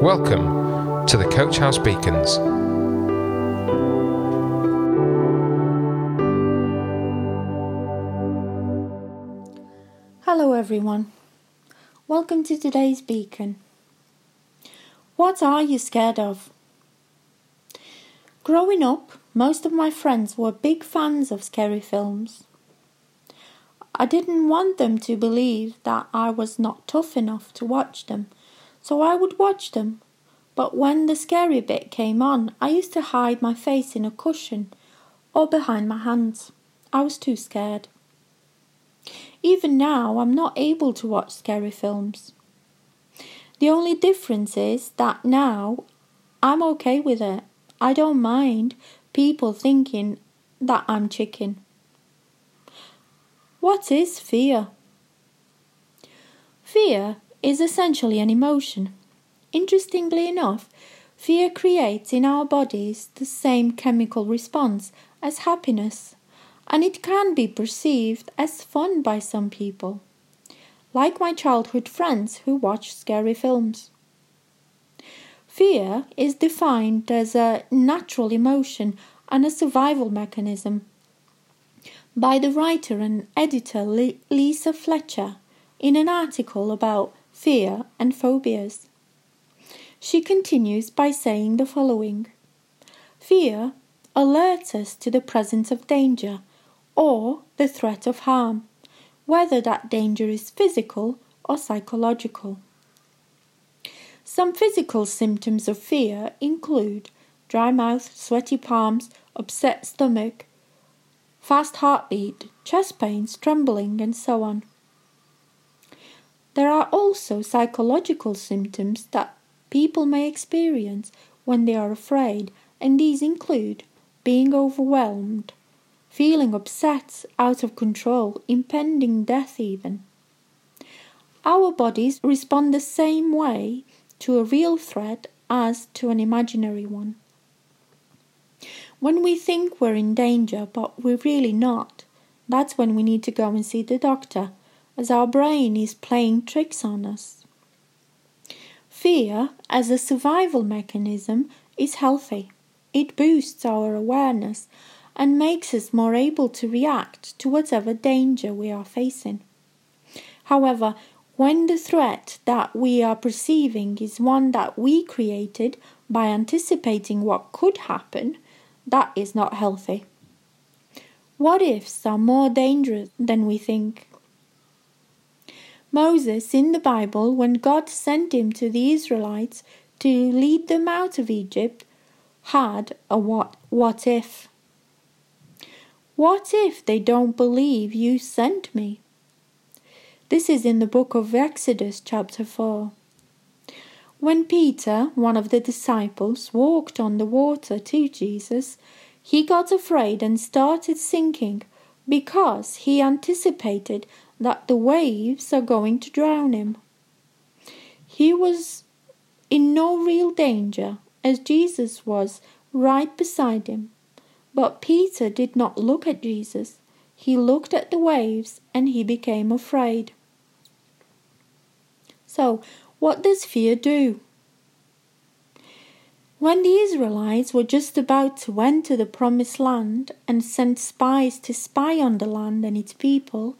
Welcome to the Coach House Beacons. Hello, everyone. Welcome to today's beacon. What are you scared of? Growing up, most of my friends were big fans of scary films. I didn't want them to believe that I was not tough enough to watch them so I would watch them. But when the scary bit came on, I used to hide my face in a cushion or behind my hands. I was too scared. Even now, I'm not able to watch scary films. The only difference is that now I'm okay with it. I don't mind people thinking that I'm chicken. What is fear? Fear is essentially an emotion. Interestingly enough, fear creates in our bodies the same chemical response as happiness, and it can be perceived as fun by some people, like my childhood friends who watch scary films. Fear is defined as a natural emotion and a survival mechanism by the writer and editor Lisa Fletcher in an article about fear, and phobias. She continues by saying the following Fear alerts us to the presence of danger or the threat of harm, whether that danger is physical or psychological. Some physical symptoms of fear include dry mouth, sweaty palms, upset stomach, fast heartbeat, chest pains, trembling, and so on. There are also psychological symptoms that people may experience when they are afraid, and these include being overwhelmed, feeling upset, out of control, impending death, even. Our bodies respond the same way to a real threat as to an imaginary one. When we think we're in danger, but we're really not, that's when we need to go and see the doctor as our brain is playing tricks on us. Fear, as a survival mechanism, is healthy. It boosts our awareness and makes us more able to react to whatever danger we are facing. However, when the threat that we are perceiving is one that we created by anticipating what could happen, that is not healthy. What ifs are more dangerous than we think. Moses in the Bible, when God sent him to the Israelites to lead them out of Egypt, had a what, what if. What if they don't believe you sent me? This is in the book of Exodus, chapter 4. When Peter, one of the disciples, walked on the water to Jesus, he got afraid and started sinking because he anticipated that the waves are going to drown him. He was in no real danger, as Jesus was right beside him. But Peter did not look at Jesus. He looked at the waves and he became afraid. So, what does fear do? When the Israelites were just about to enter the promised land and sent spies to spy on the land and its people,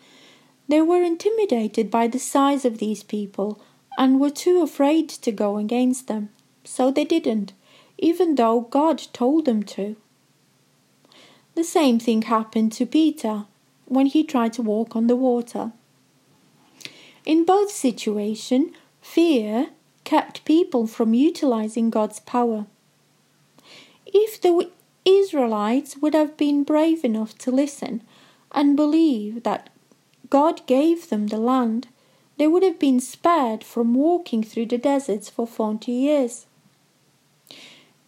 they were intimidated by the size of these people and were too afraid to go against them, so they didn't, even though God told them to. The same thing happened to Peter when he tried to walk on the water. In both situations, fear kept people from utilizing God's power. If the Israelites would have been brave enough to listen and believe that God gave them the land, they would have been spared from walking through the deserts for forty years.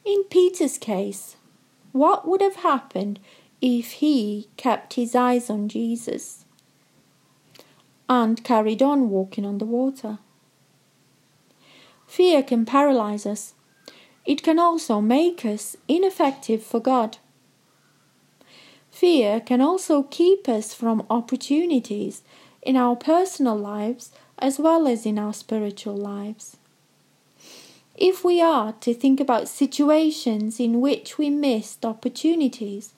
In Peter's case, what would have happened if he kept his eyes on Jesus and carried on walking on the water? Fear can paralyze us. It can also make us ineffective for God. Fear can also keep us from opportunities in our personal lives as well as in our spiritual lives. If we are to think about situations in which we missed opportunities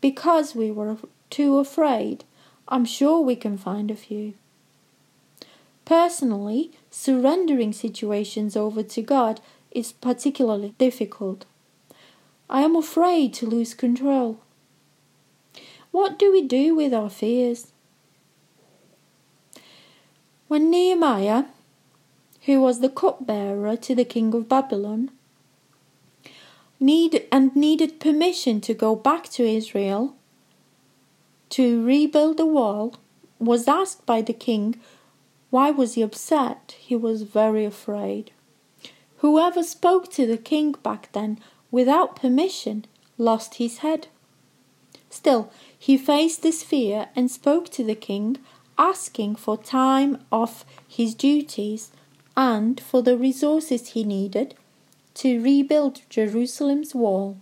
because we were too afraid, I'm sure we can find a few. Personally, surrendering situations over to God is particularly difficult. I am afraid to lose control. What do we do with our fears? When Nehemiah, who was the cupbearer to the king of Babylon, need and needed permission to go back to Israel to rebuild the wall, was asked by the king why was he upset. He was very afraid. Whoever spoke to the king back then without permission lost his head. Still, he faced this fear and spoke to the king, asking for time off his duties and for the resources he needed to rebuild Jerusalem's wall.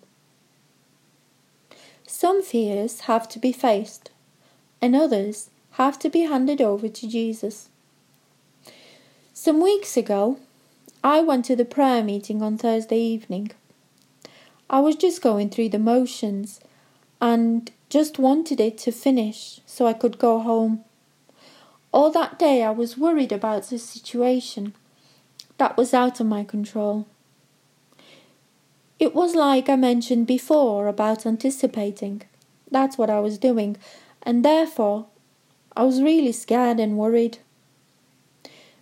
Some fears have to be faced, and others have to be handed over to Jesus. Some weeks ago, I went to the prayer meeting on Thursday evening. I was just going through the motions and just wanted it to finish so I could go home. All that day I was worried about the situation that was out of my control. It was like I mentioned before about anticipating. That's what I was doing, and therefore I was really scared and worried.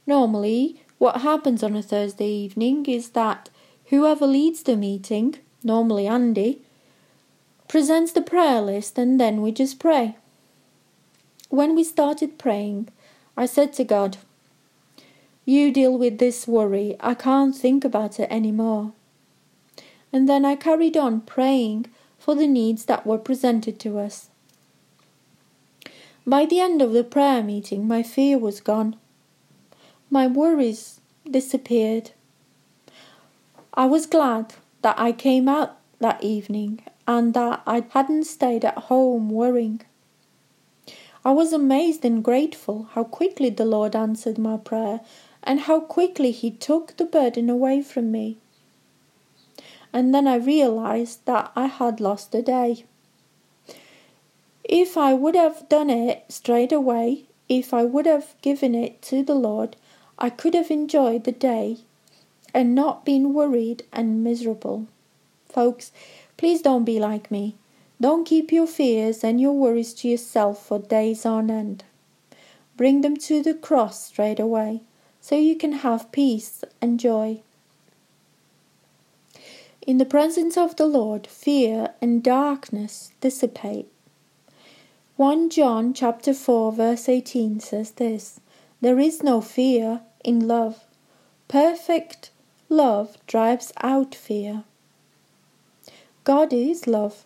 Normally, what happens on a Thursday evening is that whoever leads the meeting, normally Andy, presents the prayer list and then we just pray. When we started praying, I said to God, You deal with this worry, I can't think about it anymore. And then I carried on praying for the needs that were presented to us. By the end of the prayer meeting, my fear was gone. My worries disappeared. I was glad that I came out that evening and that I hadn't stayed at home worrying. I was amazed and grateful how quickly the Lord answered my prayer and how quickly He took the burden away from me. And then I realized that I had lost a day. If I would have done it straight away, if I would have given it to the Lord, I could have enjoyed the day and not been worried and miserable. Folks, please don't be like me. Don't keep your fears and your worries to yourself for days on end. Bring them to the cross straight away so you can have peace and joy. In the presence of the Lord, fear and darkness dissipate. 1 John chapter 4 verse 18 says this, there is no fear in love. Perfect love drives out fear. God is love.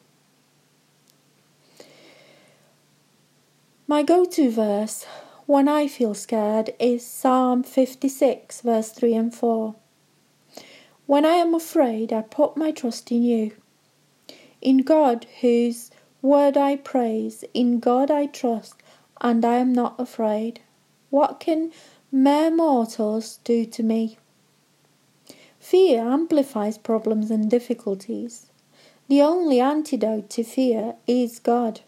My go to verse when I feel scared is Psalm 56, verse 3 and 4. When I am afraid, I put my trust in you. In God, whose word I praise, in God I trust, and I am not afraid. What can mere mortals do to me. Fear amplifies problems and difficulties. The only antidote to fear is God.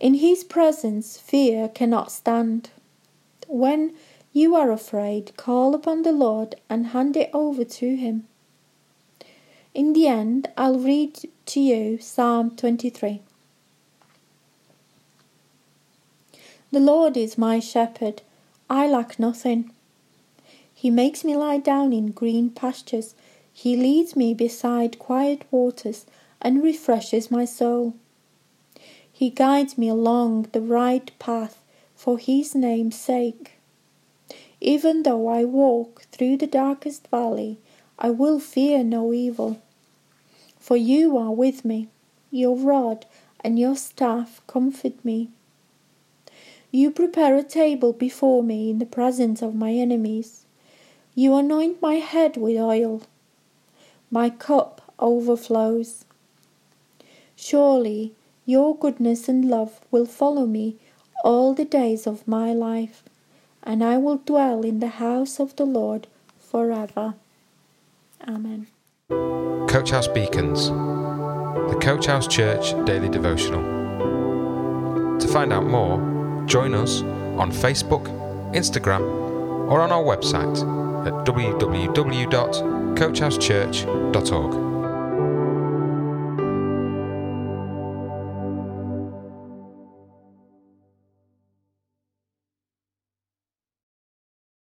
In His presence, fear cannot stand. When you are afraid, call upon the Lord and hand it over to Him. In the end, I'll read to you Psalm 23. The Lord is my shepherd. I lack nothing. He makes me lie down in green pastures. He leads me beside quiet waters and refreshes my soul. He guides me along the right path for his name's sake. Even though I walk through the darkest valley, I will fear no evil. For you are with me, your rod and your staff comfort me. You prepare a table before me in the presence of my enemies. You anoint my head with oil. My cup overflows. Surely your goodness and love will follow me all the days of my life, and I will dwell in the house of the Lord forever. Amen. Coach House Beacons, the Coach House Church Daily Devotional. To find out more, join us on Facebook, Instagram, or on our website at www coachhousechurch.org.